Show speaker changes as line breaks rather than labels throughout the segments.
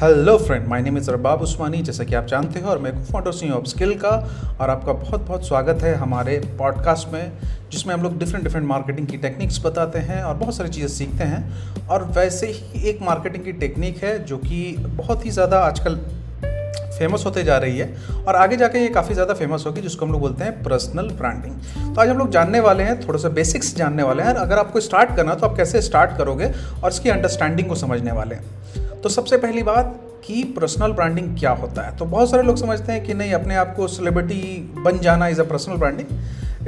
Hello friend my name is Rabab Usmani जैसा कि आप जानते हो, और मैं को फाउंडर सी ऑफ़ स्किल का, और आपका बहुत बहुत स्वागत है हमारे पॉडकास्ट में, जिसमें हम लोग डिफरेंट डिफरेंट मार्केटिंग की टेक्निक्स बताते हैं और बहुत सारी चीज़ें सीखते हैं। और वैसे ही एक मार्केटिंग की टेक्निक है, जो कि बहुत ही ज़्यादा आजकल फ़ेमस होते जा रही है, और आगे जाके ये काफ़ी ज़्यादा फ़ेमस होगी, जिसको हम लोग बोलते हैं पर्सनल ब्रांडिंग तो आज हम लोग जानने वाले हैं, थोड़ा सा बेसिक्स जानने वाले हैं अगर आपको स्टार्ट करना तो आप कैसे स्टार्ट करोगे, और इसकी अंडरस्टैंडिंग को समझने वाले हैं। तो सबसे पहली बात कि पर्सनल ब्रांडिंग क्या होता है? तो बहुत सारे लोग समझते हैं कि नहीं, अपने आप को सेलिब्रिटी बन जाना is a personal branding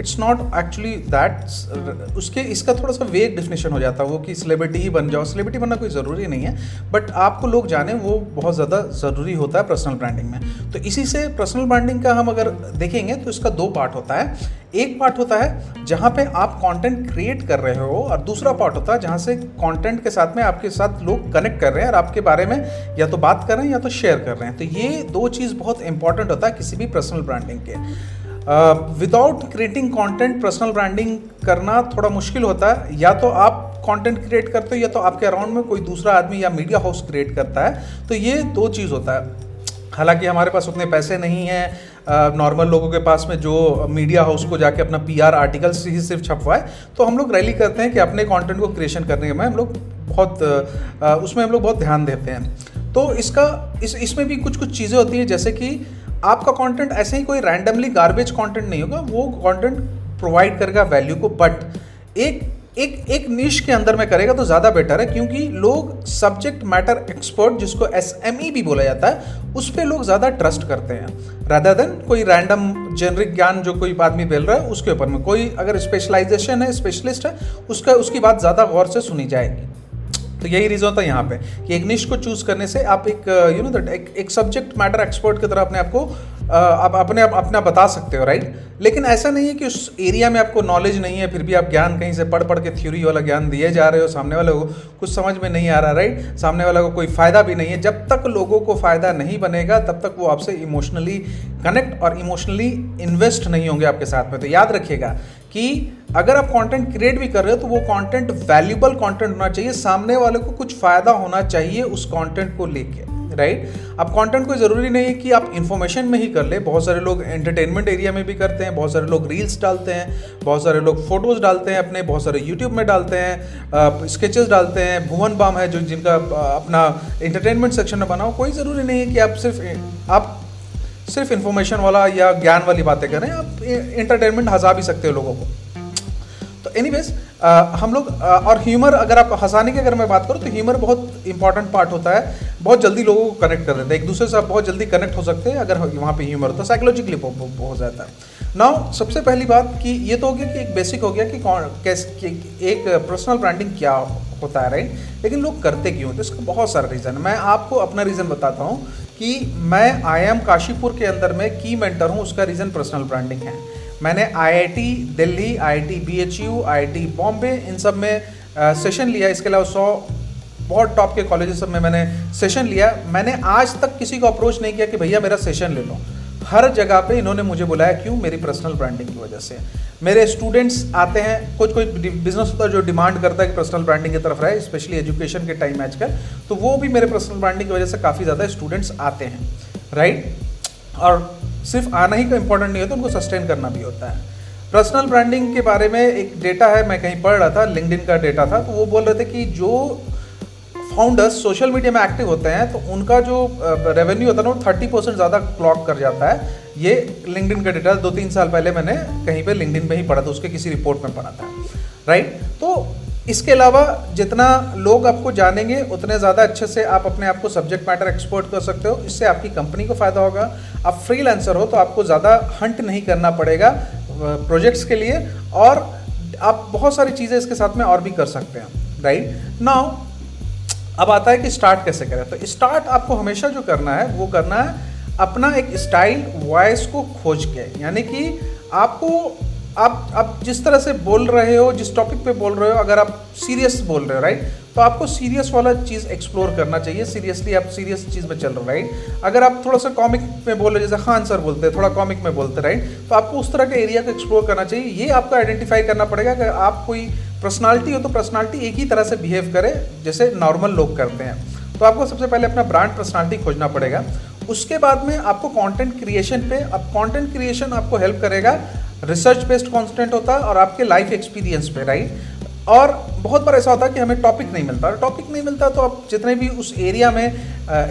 it's not actually that, उसके, इसका थोड़ा सा वेग डिफिनेशन हो जाता है वो कि सेलिब्रिटी ही बन जाओ। सेलिब्रिटी बनना कोई ज़रूरी नहीं है बट आपको लोग जाने, वो बहुत ज़्यादा ज़रूरी होता है पर्सनल ब्रांडिंग में। तो इसी से पर्सनल ब्रांडिंग का हम अगर देखेंगे तो इसका दो पार्ट होता है। एक पार्ट होता है जहाँ पे आप कंटेंट क्रिएट कर रहे हो, और दूसरा पार्ट होता है जहाँ से कंटेंट के साथ में आपके साथ लोग कनेक्ट कर रहे हैं, और आपके बारे में या तो बात कर रहे हैं या तो शेयर कर रहे हैं। तो ये दो चीज़ बहुत इंपॉर्टेंट होता है किसी भी पर्सनल ब्रांडिंग के। Without creating content personal branding करना थोड़ा मुश्किल होता है। या तो आप कंटेंट क्रिएट करते हो, या तो आपके अराउंड में कोई दूसरा आदमी या मीडिया हाउस क्रिएट करता है। तो ये दो चीज़ होता है। हालाँकि हमारे पास उतने पैसे नहीं हैं। नॉर्मल लोगों के पास में जो मीडिया हाउस को जाके अपना पीआर आर्टिकल ही सिर्फ़ छपवाए तो हम लोग रैली करते हैं कि अपने कंटेंट को क्रिएशन करने में हम लोग बहुत उसमें हम लोग बहुत ध्यान देते हैं। तो इसका, इस, इसमें भी कुछ कुछ चीज़ें होती हैं, जैसे कि आपका कंटेंट ऐसे ही कोई रैंडमली गार्बेज कंटेंट नहीं होगा, वो कंटेंट प्रोवाइड करेगा वैल्यू को बट एक एक एक निश के अंदर में करेगा तो ज़्यादा बेटर है, क्योंकि लोग सब्जेक्ट मैटर एक्सपर्ट जिसको एस एम ई भी बोला जाता है, उस पर लोग ज़्यादा ट्रस्ट करते हैं। रादर देन कोई रैंडम जेनरिक ज्ञान जो कोई आदमी बोल रहा है, उसके ऊपर में कोई अगर स्पेशलाइजेशन है स्पेशलिस्ट है, उसका, उसकी बात ज़्यादा गौर से सुनी जाएगी। तो यही रीज़न है यहाँ पे कि एक निश को चूज़ करने से आप एक यू नो दैट एक, सब्जेक्ट मैटर एक्सपर्ट की तरह अपने आप को आप अपने आप अपना बता सकते हो राइट लेकिन ऐसा नहीं है कि उस एरिया में आपको नॉलेज नहीं है फिर भी आप ज्ञान कहीं से पढ़ पढ़ के थ्योरी वाला ज्ञान दिए जा रहे हो सामने वाले को कुछ समझ में नहीं आ रहा राइट सामने वाले को कोई फ़ायदा भी नहीं है। जब तक लोगों को फ़ायदा नहीं बनेगा तब तक वो आपसे इमोशनली कनेक्ट और इमोशनली इन्वेस्ट नहीं होंगे आपके साथ में। तो याद रखिएगा कि अगर आप कंटेंट क्रिएट भी कर रहे हो तो वो कंटेंट वैल्यूबल कंटेंट होना चाहिए। सामने वाले को कुछ फ़ायदा होना चाहिए उस कंटेंट को लेके राइट अब कंटेंट कोई ज़रूरी नहीं है कि आप इन्फॉर्मेशन में ही कर ले। बहुत सारे लोग एंटरटेनमेंट एरिया में भी करते हैं, बहुत सारे लोग रील्स डालते हैं, बहुत सारे लोग फ़ोटोज़ डालते हैं अपने, बहुत सारे यूट्यूब में डालते हैं स्केचेस डालते हैं, भुवन बाम है जो जिनका अपना एंटरटेनमेंट सेक्शन में बनाओ कोई ज़रूरी नहीं है कि आप सिर्फ़ आप सिर्फ़ इन्फॉर्मेशन वाला या ज्ञान वाली बातें करें आप इंटरटेनमेंट हंसा भी सकते हो लोगों को। तो एनीवेज हम लोग और ह्यूमर अगर आप हंसाने की अगर मैं बात करूँ तो ह्यूमर बहुत इंपॉर्टेंट पार्ट होता है। बहुत जल्दी लोगों को कनेक्ट कर देता है। एक दूसरे से आप बहुत जल्दी कनेक्ट हो सकते हैं अगर वहाँ पे ह्यूमर तो साइकोलॉजिकली हो जाता है नाउ सबसे पहली बात कि ये तो हो गया कि एक बेसिक हो गया कि कौन, कैसे एक पर्सनल ब्रांडिंग क्या होता है राइट लेकिन लोग करते क्यों तो इसका बहुत सारा रीज़न है। मैं आपको अपना रीज़न बताता हूँ कि मैं आई एम काशीपुर के अंदर में की मेंटर हूँ, उसका रीज़न पर्सनल ब्रांडिंग है। मैंने IIT Delhi IIT BHU IIT Bombay इन सब में सेशन लिया। इसके अलावा सौ, बहुत टॉप के कॉलेजेस सब में मैंने सेशन लिया। मैंने आज तक किसी को अप्रोच नहीं किया कि भैया मेरा सेशन ले लो। हर जगह पे इन्होंने मुझे बुलाया, क्यों? मेरी पर्सनल ब्रांडिंग की वजह से। मेरे स्टूडेंट्स आते हैं कुछ कोई बिज़नेस होता है जो डिमांड करता है कि पर्सनल ब्रांडिंग की तरफ़ रहे स्पेशली एजुकेशन के टाइम आजकल तो वो भी मेरे पर्सनल ब्रांडिंग की वजह से काफ़ी ज़्यादा स्टूडेंट्स आते हैं राइट और सिर्फ़ आना ही का इंपॉर्टेंट नहीं होता, उनको सस्टेन करना भी होता है। पर्सनल ब्रांडिंग के बारे में एक डेटा है, मैं कहीं पढ़ रहा था लिंकडिन का डेटा था तो वो बोल रहे थे कि जो फाउंडर्स सोशल मीडिया में एक्टिव होते हैं तो उनका जो रेवेन्यू होता है ना, वो थर्टी परसेंट ज़्यादा क्लॉक कर जाता है। ये लिंकडिन का डेटा दो तीन साल पहले मैंने कहीं पे लिंकडिन पे ही पढ़ा था, उसके किसी रिपोर्ट में पढ़ा था। राइट तो इसके अलावा जितना लोग आपको जानेंगे, उतने ज़्यादा अच्छे से आप अपने आप को सब्जेक्ट मैटर एक्सपोर्ट कर सकते हो। इससे आपकी कंपनी को फ़ायदा होगा। आप फ्री हो तो आपको ज़्यादा हंट नहीं करना पड़ेगा प्रोजेक्ट्स के लिए, और आप बहुत सारी चीज़ें इसके साथ में और भी कर सकते हैं। राइट नाउ अब आता है कि स्टार्ट कैसे करें। तो स्टार्ट आपको हमेशा जो करना है, वो करना है अपना एक स्टाइल वॉइस को खोज के। यानी कि आपको, आप आप जिस तरह से बोल रहे हो, जिस टॉपिक पे बोल रहे हो, अगर आप सीरियस बोल रहे हो राइट तो आपको सीरियस वाला चीज़ एक्सप्लोर करना चाहिए। सीरियसली आप सीरियस चीज़ में चल रहे हो राइट अगर आप थोड़ा सा कॉमिक में बोल रहे हो, जैसे खान सर बोलते हैं, थोड़ा कॉमिक में बोलते राइट तो आपको उस तरह के एरिया को एक्सप्लोर करना चाहिए। ये आपको आइडेंटिफाई करना पड़ेगा कि आप कोई पर्सनालिटी हो तो पर्सनालिटी एक ही तरह से बिहेव करे, जैसे नॉर्मल लोग करते हैं। तो आपको सबसे पहले अपना ब्रांड पर्सनालिटी खोजना पड़ेगा। उसके बाद में आपको कंटेंट क्रिएशन पे, अब कंटेंट क्रिएशन आपको हेल्प करेगा। रिसर्च बेस्ड कंटेंट होता है और आपके लाइफ एक्सपीरियंस पे राइट और बहुत बार ऐसा होता है कि हमें टॉपिक नहीं मिलता। टॉपिक नहीं मिलता तो आप जितने भी उस एरिया में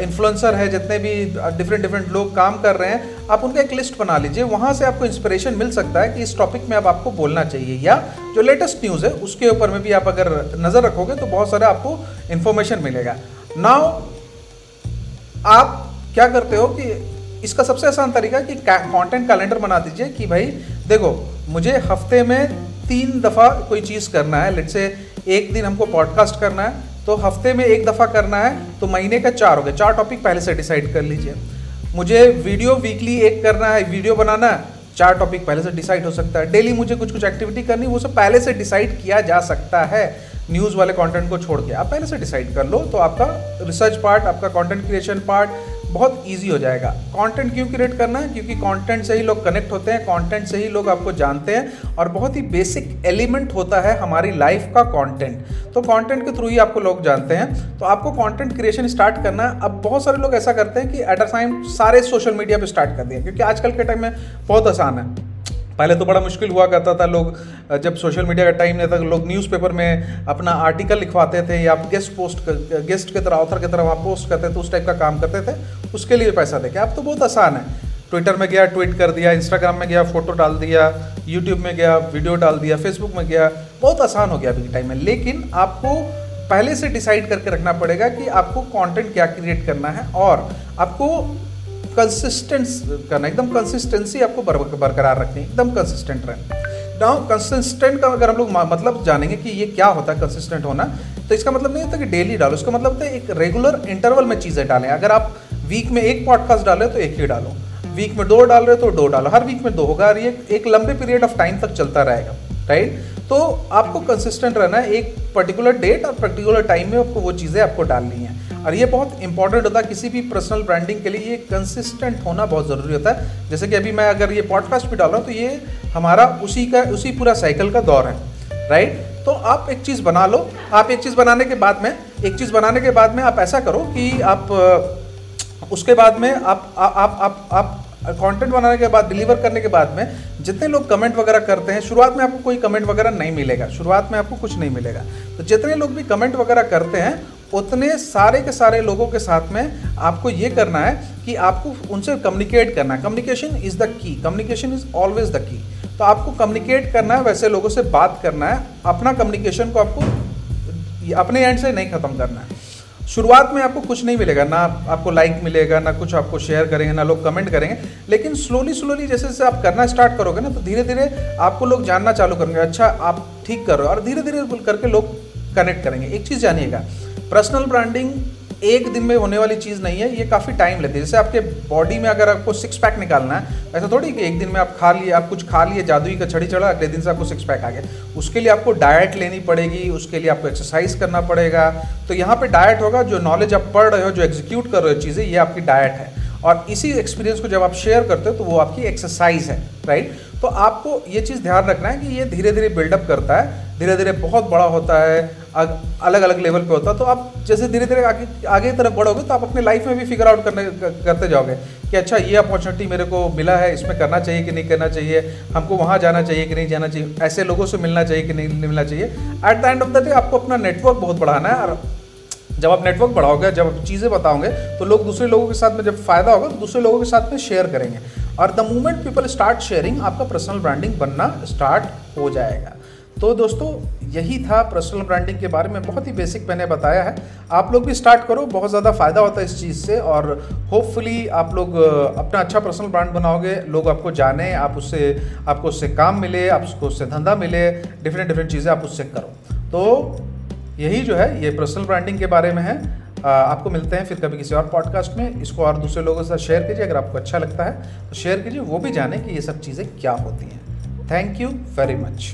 इन्फ्लुएंसर है, जितने भी डिफरेंट डिफरेंट लोग काम कर रहे हैं, आप उनका एक लिस्ट बना लीजिए। वहाँ से आपको इंस्पिरेशन मिल सकता है कि इस टॉपिक में अब आपको बोलना चाहिए। या जो लेटेस्ट न्यूज़ है, उसके ऊपर में भी आप अगर नज़र रखोगे तो बहुत सारा आपको इन्फॉर्मेशन मिलेगा। नाउ आप क्या करते हो कि इसका सबसे आसान तरीका कि कंटेंट कैलेंडर बना दीजिए कि भाई, देखो, मुझे हफ़्ते में तीन दफ़ा कोई चीज़ करना है लेट से एक दिन हमको पॉडकास्ट करना है तो हफ़्ते में एक दफ़ा करना है तो महीने का चार हो गए चार टॉपिक पहले से डिसाइड कर लीजिए। मुझे वीडियो वीकली एक करना है वीडियो बनाना है, चार टॉपिक पहले से डिसाइड हो सकता है। डेली मुझे कुछ कुछ एक्टिविटी करनी वो सब पहले से डिसाइड किया जा सकता है न्यूज़ वाले कंटेंट को छोड़ के। आप पहले से डिसाइड कर लो तो आपका रिसर्च पार्ट आपका कंटेंट क्रिएशन पार्ट बहुत इजी हो जाएगा। कंटेंट क्यों क्रिएट करना है? क्योंकि कंटेंट से ही लोग कनेक्ट होते हैं कंटेंट से ही लोग आपको जानते हैं और बहुत ही बेसिक एलिमेंट होता है हमारी लाइफ का कंटेंट तो कंटेंट के थ्रू ही आपको लोग जानते हैं। तो आपको कंटेंट क्रिएशन स्टार्ट करना है। अब बहुत सारे लोग ऐसा करते हैं कि एट अ टाइम सारे सोशल मीडिया पर स्टार्ट कर दिए क्योंकि आजकल के टाइम में बहुत आसान है। पहले तो बड़ा मुश्किल हुआ करता था लोग जब सोशल मीडिया का टाइम नहीं था लोग न्यूज़पेपर में अपना आर्टिकल लिखवाते थे या गेस्ट पोस्ट कर, गेस्ट की तरह ऑथर की तरह वहाँ पोस्ट करते थे उस टाइप का काम करते थे उसके लिए पैसा देके। अब तो बहुत आसान है। ट्विटर में गया ट्वीट कर दिया इंस्टाग्राम में गया फ़ोटो डाल दिया यूट्यूब में गया वीडियो डाल दिया फेसबुक में गया बहुत आसान हो गया अभी के टाइम में। लेकिन आपको पहले से डिसाइड करके रखना पड़ेगा कि आपको कंटेंट क्या क्रिएट करना है और आपको कंसिस्टेंस करना, एकदम कंसिस्टेंसी आपको बरकरार रखनी, एकदम कंसिस्टेंट रहना। नाउ कंसिस्टेंट का अगर हम लोग मतलब जानेंगे कि ये क्या होता है कंसिस्टेंट होना तो इसका मतलब नहीं होता कि डेली डालो, इसका मतलब होता है एक रेगुलर इंटरवल में चीज़ें डालें। अगर आप वीक में एक पॉडकास्ट डाले तो एक ही डालो। वीक में दो डाल रहे हो तो दो डालो। हर वीक में दो होगा, और ये एक लंबे पीरियड ऑफ़ टाइम तक चलता रहेगा राइट तो आपको कंसिस्टेंट रहना है, एक पर्टिकुलर डेट और पर्टिकुलर टाइम में आपको वो चीज़ें आपको डालनी है। और ये बहुत इंपॉर्टेंट होता है किसी भी पर्सनल ब्रांडिंग के लिए, ये कंसिस्टेंट होना बहुत ज़रूरी होता है। जैसे कि अभी मैं अगर ये पॉडकास्ट भी डाल रहा हूँ तो ये हमारा उसी का, उसी पूरा साइकिल का दौर है राइट तो आप एक चीज़ बना लो। आप एक चीज़ बनाने के बाद में, एक चीज़ बनाने के बाद में आप ऐसा करो कि आप, उसके बाद में आप आप आप आप कंटेंट बनाने के बाद डिलीवर करने के बाद में जितने लोग कमेंट वगैरह करते हैं, शुरुआत में आपको कोई कमेंट वगैरह नहीं मिलेगा। शुरुआत में आपको कुछ नहीं मिलेगा। तो जितने लोग भी कमेंट वगैरह करते हैं उतने सारे के सारे लोगों के साथ में आपको ये करना है कि आपको उनसे कम्युनिकेट करना है। Communication is the key communication is always the key तो आपको कम्युनिकेट करना है, वैसे लोगों से बात करना है। अपना कम्युनिकेशन को आपको अपने एंड से नहीं ख़त्म करना है। शुरुआत में आपको कुछ नहीं मिलेगा, ना आपको लाइक मिलेगा, ना कुछ आपको शेयर करेंगे, ना लोग कमेंट करेंगे। लेकिन स्लोली स्लोली जैसे जैसे आप करना स्टार्ट करोगे ना तो धीरे धीरे आपको लोग जानना चालू करेंगे अच्छा आप ठीक कर रहे हो। और धीरे धीरे करके लोग कनेक्ट करेंगे। एक चीज़ जानिएगा पर्सनल ब्रांडिंग एक दिन में होने वाली चीज़ नहीं है, ये काफ़ी टाइम लेती है। जैसे आपके बॉडी में अगर आपको सिक्स पैक निकालना है, ऐसा थोड़ी कि एक दिन में आप खा लिए, आप कुछ खा लिए, जादुई का छड़ी चढ़ा, अगले दिन से आपको सिक्स पैक आ गया। उसके लिए आपको डाइट लेनी पड़ेगी, उसके लिए आपको एक्सरसाइज करना पड़ेगा। तो यहाँ पे डाइट होगा, जो नॉलेज आप पढ़ रहे हो, जो एग्जीक्यूट कर रहे हो चीज़ें, ये आपकी डाइट है। और इसी एक्सपीरियंस को जब आप शेयर करते हो तो वो आपकी एक्सरसाइज है राइट तो आपको ये चीज़ ध्यान रखना है कि ये धीरे धीरे बिल्डअप करता है धीरे धीरे बहुत बड़ा होता है अलग अलग लेवल पे होता है तो आप जैसे धीरे धीरे आगे आगे की तरफ़ बढ़ोगे तो आप अपने लाइफ में भी फिगर आउट करने, करते जाओगे कि अच्छा ये अपॉर्चुनिटी मेरे को मिला है, इसमें करना चाहिए कि नहीं करना चाहिए, हमको वहाँ जाना चाहिए कि नहीं जाना चाहिए, ऐसे लोगों से मिलना चाहिए कि नहीं मिलना चाहिए। At the end of the day आपको अपना नेटवर्क बहुत बढ़ाना है, और जब आप नेटवर्क बढ़ाओगे, जब आप चीज़ें बताओगे तो लोग दूसरे लोगों के साथ में जब फ़ायदा होगा तो दूसरे लोगों के साथ में शेयर करेंगे। और the moment people start sharing आपका पर्सनल ब्रांडिंग बनना स्टार्ट हो जाएगा। तो दोस्तों, यही था पर्सनल ब्रांडिंग के बारे में। बहुत ही बेसिक मैंने बताया है। आप लोग भी स्टार्ट करो, बहुत ज़्यादा फ़ायदा होता है इस चीज़ से और होपफुली आप लोग अपना अच्छा पर्सनल ब्रांड बनाओगे। लोग आपको जाने, आप उससे, आपको उससे काम मिले आपको उससे धंधा मिले डिफरेंट डिफरेंट चीज़ें आप उससे करो। तो यही जो है, ये पर्सनल ब्रांडिंग के बारे में है। आपको मिलते हैं फिर कभी किसी और पॉडकास्ट में। इसको और दूसरे लोगों के साथ शेयर कीजिए, अगर आपको अच्छा लगता है तो शेयर कीजिए। वो भी जाने कि ये सब चीज़ें क्या होती हैं। Thank you very much